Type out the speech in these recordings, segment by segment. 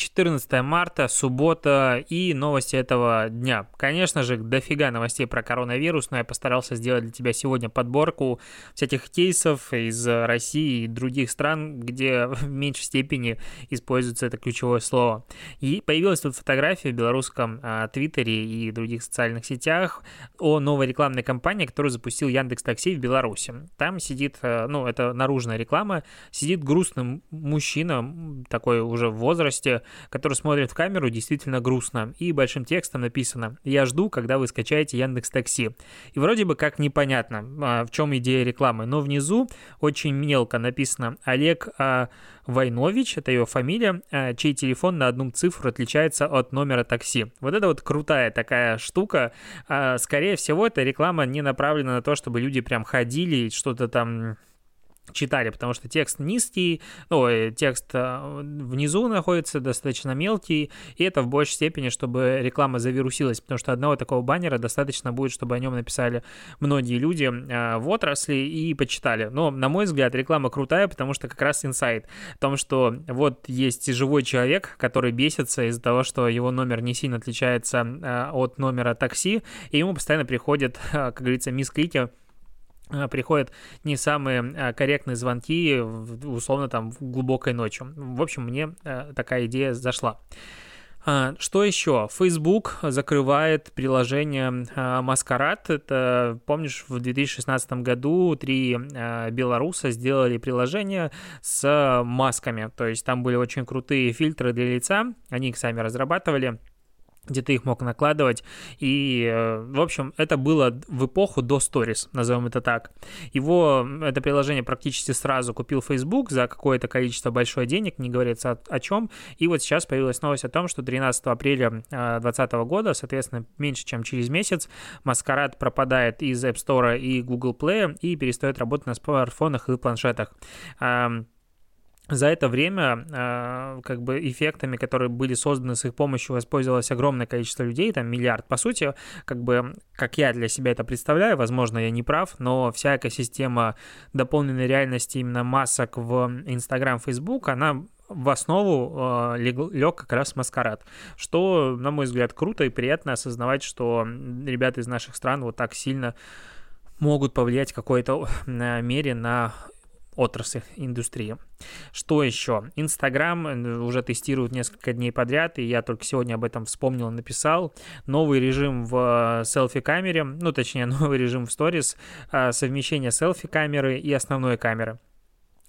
14 марта, суббота и новости этого дня. Конечно же, дофига новостей про коронавирус, но я постарался сделать для тебя сегодня подборку всяких кейсов из России и других стран, где в меньшей степени используется это ключевое слово. И появилась тут фотография в белорусском а, твиттере и других социальных сетях о новой рекламной кампании, которую запустил Яндекс Такси в Беларуси. Там сидит, а, ну, это наружная реклама, сидит грустный мужчина, такой уже в возрасте, который смотрит в камеру, действительно грустно. И большим текстом написано «Я жду, когда вы скачаете Яндекс Такси». И вроде бы как непонятно, а, в чем идея рекламы, но внизу очень мелко написано «Олег а, Войнович, это его фамилия, а, чей телефон на одну цифру отличается от номера такси. Вот это вот крутая такая штука. Скорее всего, эта реклама не направлена на то, чтобы люди прям ходили и что-то там читали, потому что текст низкий, ну, текст э, внизу находится достаточно мелкий, и это в большей степени, чтобы реклама завирусилась, потому что одного такого баннера достаточно будет, чтобы о нем написали многие люди э, в отрасли и почитали. Но, на мой взгляд, реклама крутая, потому что как раз инсайт в том, что вот есть живой человек, который бесится из-за того, что его номер не сильно отличается э, от номера такси, и ему постоянно приходят, как говорится, мисс-клики а, приходят не самые а, корректные звонки, условно, там, глубокой ночью. В общем, мне а, такая идея зашла. Что еще? Facebook закрывает приложение Маскарад. Это, помнишь, в 2016 году три белоруса сделали приложение с масками. То есть там были очень крутые фильтры для лица. Они их сами разрабатывали где ты их мог накладывать. И, э, в общем, это было в эпоху до Stories, назовем это так. Его, это приложение практически сразу купил Facebook за какое-то количество большое денег, не говорится о, о чем. И вот сейчас появилась новость о том, что 13 апреля 2020 э, года, соответственно, меньше чем через месяц, Маскарад пропадает из App Store и Google Play и перестает работать на смартфонах и планшетах за это время э, как бы эффектами, которые были созданы с их помощью, воспользовалось огромное количество людей, там миллиард. По сути, как бы, как я для себя это представляю, возможно, я не прав, но вся экосистема дополненной реальности именно масок в Instagram, Facebook, она в основу э, лег, лег как раз маскарад, что, на мой взгляд, круто и приятно осознавать, что ребята из наших стран вот так сильно могут повлиять в какой-то э, мере на отрасль индустрии. Что еще? Инстаграм э, уже тестируют несколько дней подряд, и я только сегодня об этом вспомнил и написал. Новый режим в э, селфи-камере, ну, точнее, новый режим в сторис, э, совмещение селфи-камеры и основной камеры.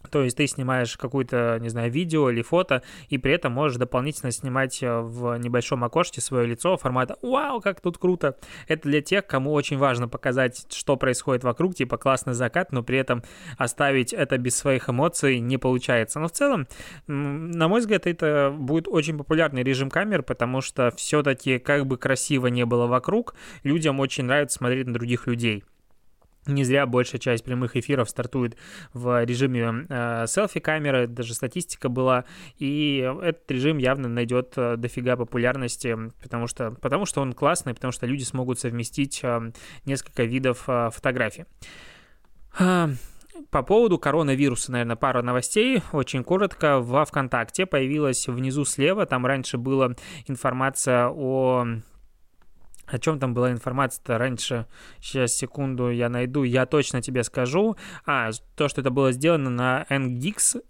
То есть ты снимаешь какое-то, не знаю, видео или фото, и при этом можешь дополнительно снимать э, в небольшом окошке свое лицо формата «Вау, как тут круто!». Это для тех, кому очень важно показать, что происходит вокруг, типа классный закат, но при этом оставить это без своих эмоций не получается. Но в целом, на мой взгляд, это будет очень популярный режим камер, потому что все-таки, как бы красиво не было вокруг, людям очень нравится смотреть на других людей. Не зря большая часть прямых эфиров стартует в режиме э, селфи-камеры, даже статистика была, и этот режим явно найдет э, дофига популярности, потому что, потому что он классный, потому что люди смогут совместить э, несколько видов э, фотографий. А, по поводу коронавируса, наверное, пара новостей. Очень коротко. Во ВКонтакте появилась внизу слева, там раньше была информация о о чем там была информация-то раньше? Сейчас, секунду, я найду, я точно тебе скажу. А, то, что это было сделано на NGX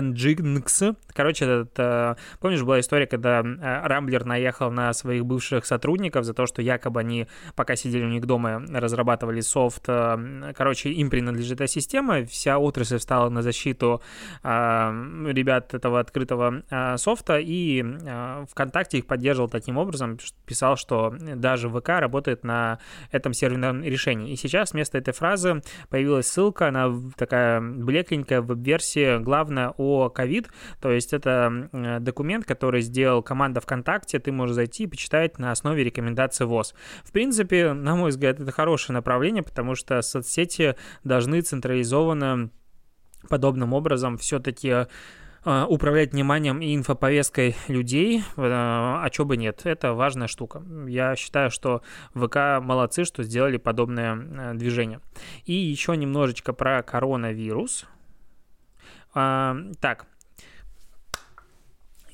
Nginx. Короче, этот, э, помнишь, была история, когда э, Рамблер наехал на своих бывших сотрудников за то, что якобы они, пока сидели у них дома, разрабатывали софт. Э, короче, им принадлежит эта система, вся отрасль встала на защиту ребят этого открытого софта, и ВКонтакте их поддерживал таким образом, писал, что даже ВК работает на этом серверном решении. И сейчас вместо этой фразы появилась ссылка, она такая блекленькая веб-версия, главное о ковид, то есть это документ, который сделал команда ВКонтакте, ты можешь зайти и почитать на основе рекомендаций ВОЗ. В принципе, на мой взгляд, это хорошее направление, потому что соцсети должны централизованно подобным образом все-таки э, управлять вниманием и инфоповесткой людей, э, а чё бы нет, это важная штука. Я считаю, что ВК молодцы, что сделали подобное э, движение. И еще немножечко про коронавирус. Так,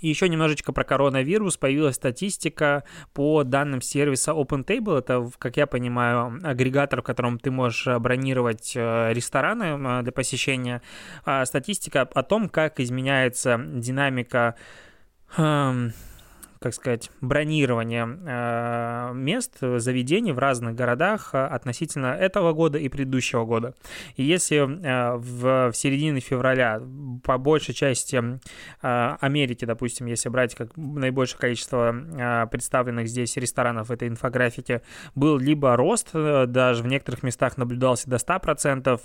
еще немножечко про коронавирус. Появилась статистика по данным сервиса OpenTable. Это, как я понимаю, агрегатор, в котором ты можешь бронировать э, рестораны э, для посещения. А статистика о том, как изменяется динамика как сказать, бронирование э, мест, заведений в разных городах э, относительно этого года и предыдущего года. И если э, в, в середине февраля по большей части Америки, допустим, если брать как наибольшее количество представленных здесь ресторанов в этой инфографике, был либо рост, даже в некоторых местах наблюдался до 100%,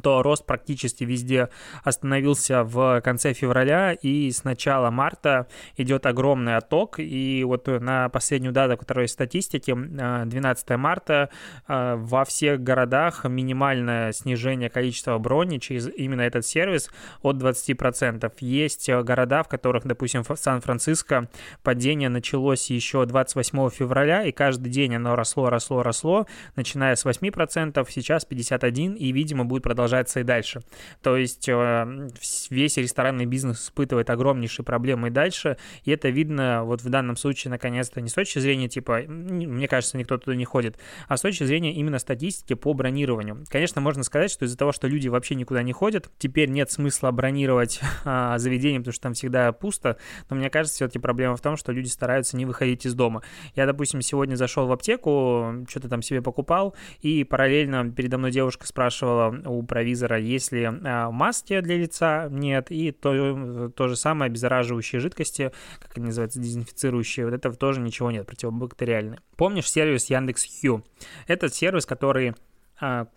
то рост практически везде остановился в конце февраля, и с начала марта идет огромный отток, и вот на последнюю дату, которая есть статистики, 12 марта, э, во всех городах минимальное снижение количества брони через именно этот сервис от 20%. Есть города, в которых, допустим, в Сан-Франциско падение началось еще 28 февраля, и каждый день оно росло, росло, росло, начиная с 8%, сейчас 51%, и, видимо, будет продолжаться продолжается и дальше. То есть э, весь ресторанный бизнес испытывает огромнейшие проблемы и дальше, и это видно вот в данном случае наконец-то не с точки зрения типа, мне кажется, никто туда не ходит, а с точки зрения именно статистики по бронированию. Конечно, можно сказать, что из-за того, что люди вообще никуда не ходят, теперь нет смысла бронировать а, заведение, потому что там всегда пусто, но мне кажется, все-таки проблема в том, что люди стараются не выходить из дома. Я, допустим, сегодня зашел в аптеку, что-то там себе покупал, и параллельно передо мной девушка спрашивала у провизора, если а, маски для лица нет, и то, то же самое обеззараживающие жидкости, как они называются, дезинфицирующие, вот этого тоже ничего нет, противобактериальные. Помнишь сервис Яндекс.Хью? Этот сервис, который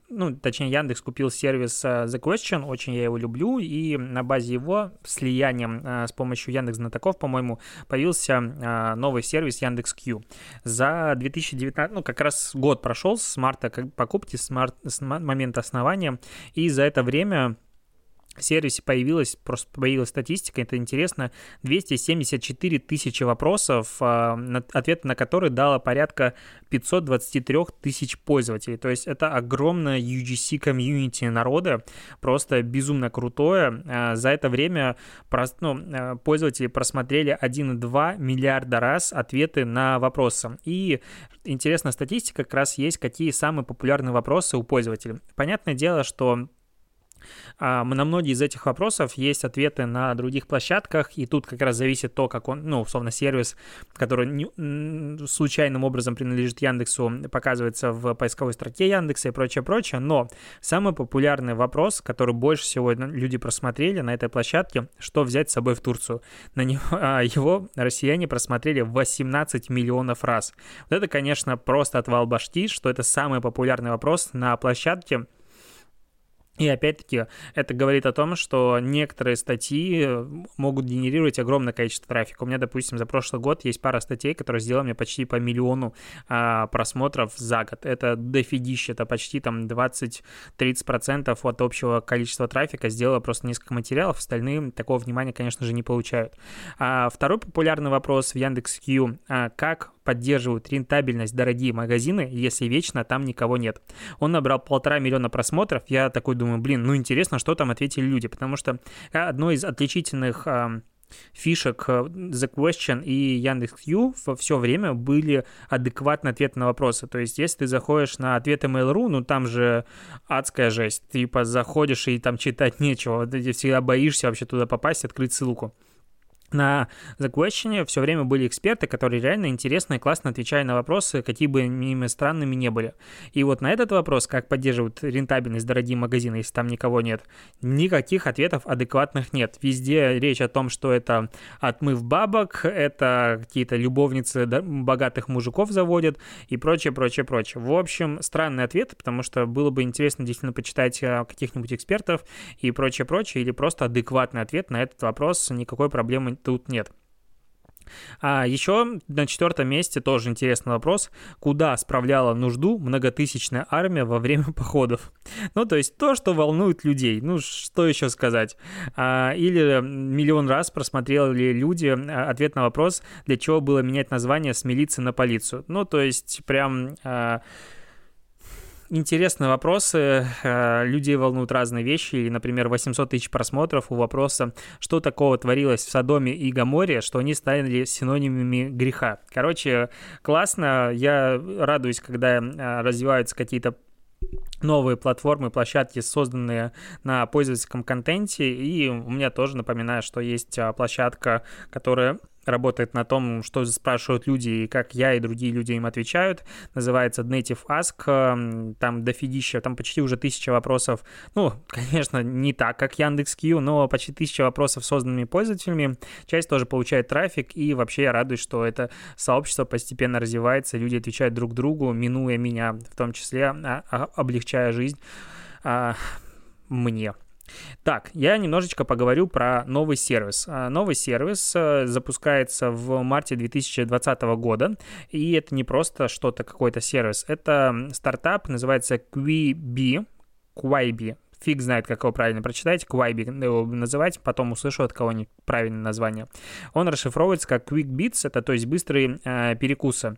ну, точнее, Яндекс купил сервис а, The Question, очень я его люблю, и на базе его слиянием с помощью Яндекс Знатоков, по-моему, появился новый сервис Яндекс.Кью. За 2019, ну, как раз год прошел с марта покупки, с, март, с момента основания, и за это время сервисе появилась, просто появилась статистика, это интересно, 274 тысячи вопросов, а, ответ на которые дало порядка 523 тысяч пользователей. То есть это огромное UGC комьюнити народа, просто безумно крутое. А, за это время ну, а, пользователи просмотрели 1,2 миллиарда раз ответы на вопросы. И интересная статистика как раз есть, какие самые популярные вопросы у пользователей. Понятное дело, что а, на многие из этих вопросов есть ответы на других площадках, и тут как раз зависит то, как он, ну, условно, сервис, который не, случайным образом принадлежит Яндексу, показывается в поисковой строке Яндекса и прочее, прочее. Но самый популярный вопрос, который больше всего люди просмотрели на этой площадке, что взять с собой в Турцию. На него, а, его россияне просмотрели 18 миллионов раз. Вот это, конечно, просто отвал башки, что это самый популярный вопрос на площадке, и опять-таки это говорит о том, что некоторые статьи э, могут генерировать огромное количество трафика. У меня, допустим, за прошлый год есть пара статей, которые сделали мне почти по миллиону а, просмотров за год. Это дофигище, это почти там 20-30% от общего количества трафика сделала просто несколько материалов, остальные такого внимания, конечно же, не получают. А второй популярный вопрос в Яндекс.Кью а, – как поддерживают рентабельность дорогие магазины, если вечно там никого нет. Он набрал полтора миллиона просмотров. Я такой думаю, блин, ну интересно, что там ответили люди, потому что одно из отличительных фишек э, The Question и Яндекс.Ю во все время были адекватные ответы на вопросы. То есть, если ты заходишь на ответы Mail.ru, ну там же адская жесть. Ты типа заходишь и там читать нечего. Ты всегда боишься вообще туда попасть, открыть ссылку на Question все время были эксперты, которые реально интересно и классно отвечали на вопросы, какие бы ими странными не были. И вот на этот вопрос, как поддерживают рентабельность дорогие магазины, если там никого нет, никаких ответов адекватных нет. Везде речь о том, что это отмыв бабок, это какие-то любовницы богатых мужиков заводят и прочее, прочее, прочее. В общем, странный ответ, потому что было бы интересно действительно почитать э, каких-нибудь экспертов и прочее, прочее, или просто адекватный ответ на этот вопрос, никакой проблемы тут нет. А еще на четвертом месте тоже интересный вопрос, куда справляла нужду многотысячная армия во время походов? Ну, то есть то, что волнует людей. Ну, что еще сказать? А, или миллион раз просмотрели люди а, ответ на вопрос, для чего было менять название с милиции на полицию. Ну, то есть прям... А, интересные вопросы. Э, людей волнуют разные вещи. И, например, 800 тысяч просмотров у вопроса, что такого творилось в Содоме и Гаморе, что они стали синонимами греха. Короче, классно. Я радуюсь, когда э, развиваются какие-то новые платформы, площадки, созданные на пользовательском контенте. И у меня тоже напоминаю, что есть а, площадка, которая работает на том, что спрашивают люди, и как я и другие люди им отвечают. Называется Native Ask. Там дофигища, там почти уже тысяча вопросов. Ну, конечно, не так, как Яндекс.Кью, но почти тысяча вопросов созданными пользователями. Часть тоже получает трафик, и вообще я радуюсь, что это сообщество постепенно развивается, люди отвечают друг другу, минуя меня, в том числе а, а, облегчая жизнь а, мне. Так, я немножечко поговорю про новый сервис. А, новый сервис э, запускается в марте 2020 года, и это не просто что-то, какой-то сервис, это стартап, называется Quibi, Quibi, фиг знает, как его правильно прочитать, Quibi его называть, потом услышу от кого-нибудь правильное название. Он расшифровывается как Quick Bits, это то есть быстрые э, перекусы.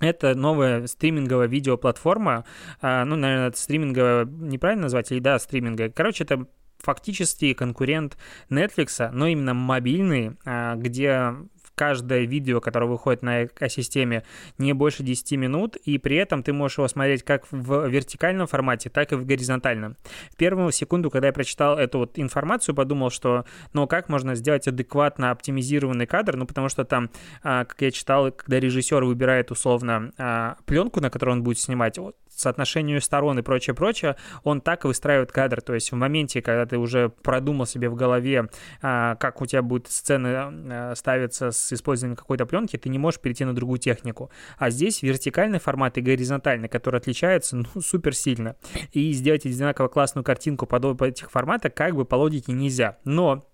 Это новая стриминговая видеоплатформа. А, ну, наверное, это стриминговая неправильно назвать, или да, стриминговая. Короче, это фактически конкурент Netflix, но именно мобильный, а, где каждое видео, которое выходит на экосистеме, не больше 10 минут, и при этом ты можешь его смотреть как в вертикальном формате, так и в горизонтальном. В первую секунду, когда я прочитал эту вот информацию, подумал, что, ну, как можно сделать адекватно оптимизированный кадр, ну, потому что там, а, как я читал, когда режиссер выбирает условно а, пленку, на которой он будет снимать, соотношению сторон и прочее, прочее, он так и выстраивает кадр. То есть в моменте, когда ты уже продумал себе в голове, а, как у тебя будет сцены а, ставиться с использованием какой-то пленки, ты не можешь перейти на другую технику. А здесь вертикальный формат и горизонтальный, которые отличаются ну, супер сильно. И сделать одинаково классную картинку под оба этих формата как бы по логике нельзя. Но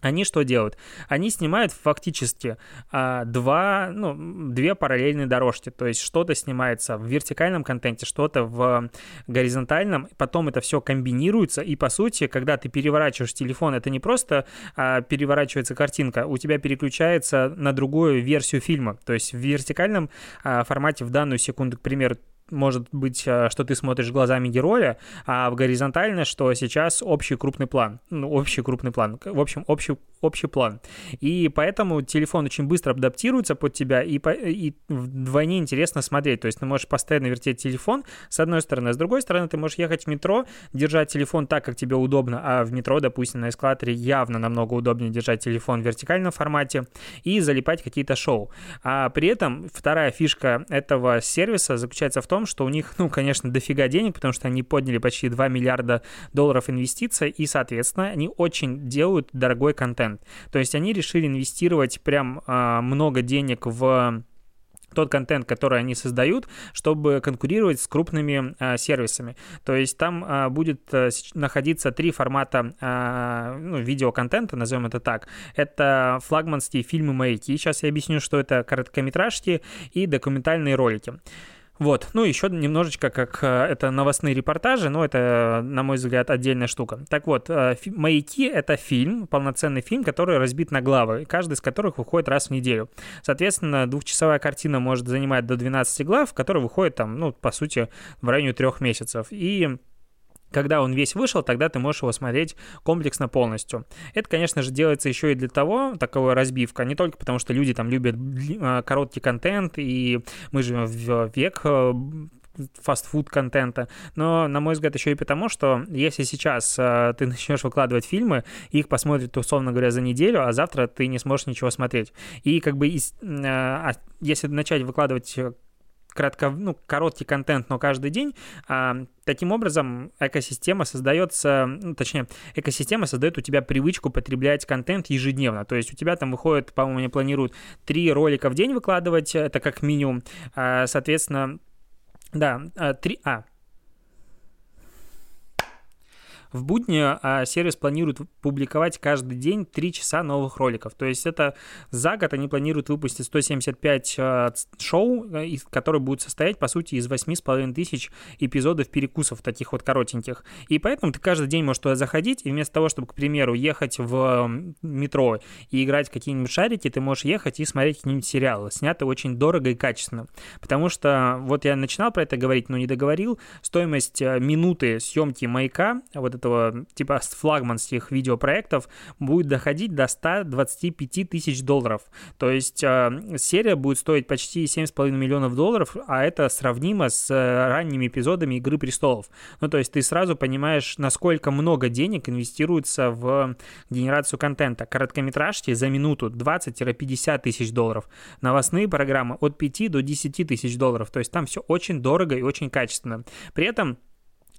они что делают? Они снимают фактически а, два, ну, две параллельные дорожки, то есть что-то снимается в вертикальном контенте, что-то в горизонтальном, потом это все комбинируется, и по сути, когда ты переворачиваешь телефон, это не просто а, переворачивается картинка, у тебя переключается на другую версию фильма, то есть в вертикальном а, формате в данную секунду, к примеру, может быть, э, что ты смотришь глазами героя, а в горизонтально, что сейчас общий крупный план. Ну, общий крупный план. В общем, общий, общий план. И поэтому телефон очень быстро адаптируется под тебя, и, по, и вдвойне интересно смотреть. То есть ты можешь постоянно вертеть телефон, с одной стороны, а с другой стороны ты можешь ехать в метро, держать телефон так, как тебе удобно, а в метро, допустим, на эскалаторе явно намного удобнее держать телефон в вертикальном формате и залипать какие-то шоу. А при этом вторая фишка этого сервиса заключается в том, что у них, ну, конечно, дофига денег, потому что они подняли почти 2 миллиарда долларов инвестиций, и, соответственно, они очень делают дорогой контент. То есть они решили инвестировать прям а, много денег в тот контент, который они создают, чтобы конкурировать с крупными а, сервисами. То есть там а, будет а, находиться три формата а, ну, видеоконтента, назовем это так. Это флагманские фильмы маяки. Сейчас я объясню, что это короткометражки и документальные ролики. Вот, ну еще немножечко как э, это новостные репортажи, но это, на мой взгляд, отдельная штука. Так вот, э, «Маяки» — это фильм, полноценный фильм, который разбит на главы, каждый из которых выходит раз в неделю. Соответственно, двухчасовая картина может занимать до 12 глав, которые выходят там, ну, по сути, в районе трех месяцев. И когда он весь вышел, тогда ты можешь его смотреть комплексно полностью. Это, конечно же, делается еще и для того, такого разбивка, не только потому, что люди там любят а, короткий контент, и мы живем в век э, фастфуд контента, но, на мой взгляд, еще и потому, что если сейчас э, ты начнешь выкладывать фильмы, их посмотрят, условно говоря, за неделю, а завтра ты не сможешь ничего смотреть. И как бы, из, э, а если начать выкладывать кратко, ну, короткий контент, но каждый день. А, таким образом, экосистема создается, ну, точнее, экосистема создает у тебя привычку потреблять контент ежедневно. То есть у тебя там выходит, по-моему, они планируют три ролика в день выкладывать, это как минимум. А, соответственно, да, а, три... А, В будни а, сервис планирует публиковать каждый день 3 часа новых роликов. То есть это за год они планируют выпустить 175 а, шоу, э, которые будут состоять, по сути, из 8,5 тысяч эпизодов перекусов таких вот коротеньких. И поэтому ты каждый день можешь туда заходить, и вместо того, чтобы, к примеру, ехать в метро и играть какие-нибудь шарики, ты можешь ехать и смотреть какие-нибудь сериалы, снятые очень дорого и качественно. Потому что, вот я начинал про это говорить, но не договорил, стоимость э, минуты съемки маяка, вот этого типа флагманских видеопроектов, будет доходить до 125 тысяч долларов. То есть э, серия будет стоить почти 7,5 миллионов долларов, а это сравнимо с э, ранними эпизодами «Игры престолов». Ну, то есть ты сразу понимаешь, насколько много денег инвестируется в генерацию контента. Короткометражки за минуту 20-50 тысяч долларов. Новостные программы от 5 до 10 тысяч долларов. То есть там все очень дорого и очень качественно. При этом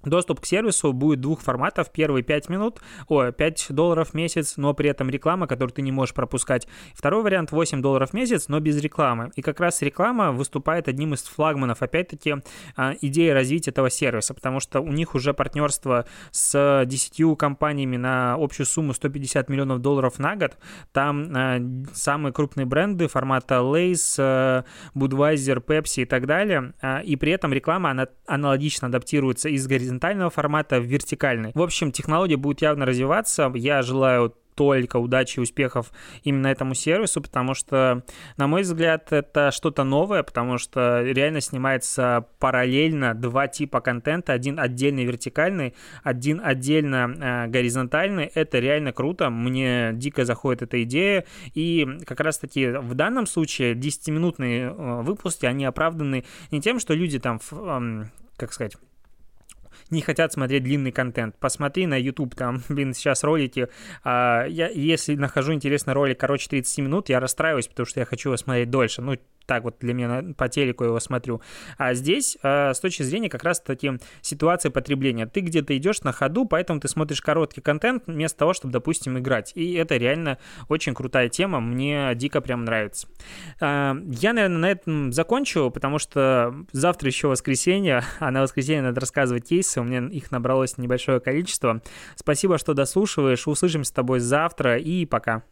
Доступ к сервису будет двух форматов. Первый 5 минут, о, 5 долларов в месяц, но при этом реклама, которую ты не можешь пропускать. Второй вариант 8 долларов в месяц, но без рекламы. И как раз реклама выступает одним из флагманов, опять-таки, а, идеи развития этого сервиса, потому что у них уже партнерство с 10 компаниями на общую сумму 150 миллионов долларов на год. Там а, самые крупные бренды формата Lay's, а, Budweiser, Pepsi и так далее. И при этом реклама, она аналогично адаптируется из горизонтальной горизонтального формата в вертикальный. В общем, технология будет явно развиваться. Я желаю только удачи и успехов именно этому сервису, потому что, на мой взгляд, это что-то новое, потому что реально снимается параллельно два типа контента, один отдельный вертикальный, один отдельно э, горизонтальный. Это реально круто, мне дико заходит эта идея, и как раз-таки в данном случае 10-минутные э, выпуски, они оправданы не тем, что люди там, э, как сказать, не хотят смотреть длинный контент. Посмотри на YouTube, там, блин, сейчас ролики. А, я, если нахожу интересный ролик, короче, 30 минут, я расстраиваюсь, потому что я хочу его смотреть дольше. Ну, так вот для меня по телеку его смотрю. А здесь э, с точки зрения как раз-таки ситуации потребления. Ты где-то идешь на ходу, поэтому ты смотришь короткий контент вместо того, чтобы, допустим, играть. И это реально очень крутая тема, мне дико прям нравится. Э, я, наверное, на этом закончу, потому что завтра еще воскресенье, а на воскресенье надо рассказывать кейсы, у меня их набралось небольшое количество. Спасибо, что дослушиваешь, услышимся с тобой завтра и пока.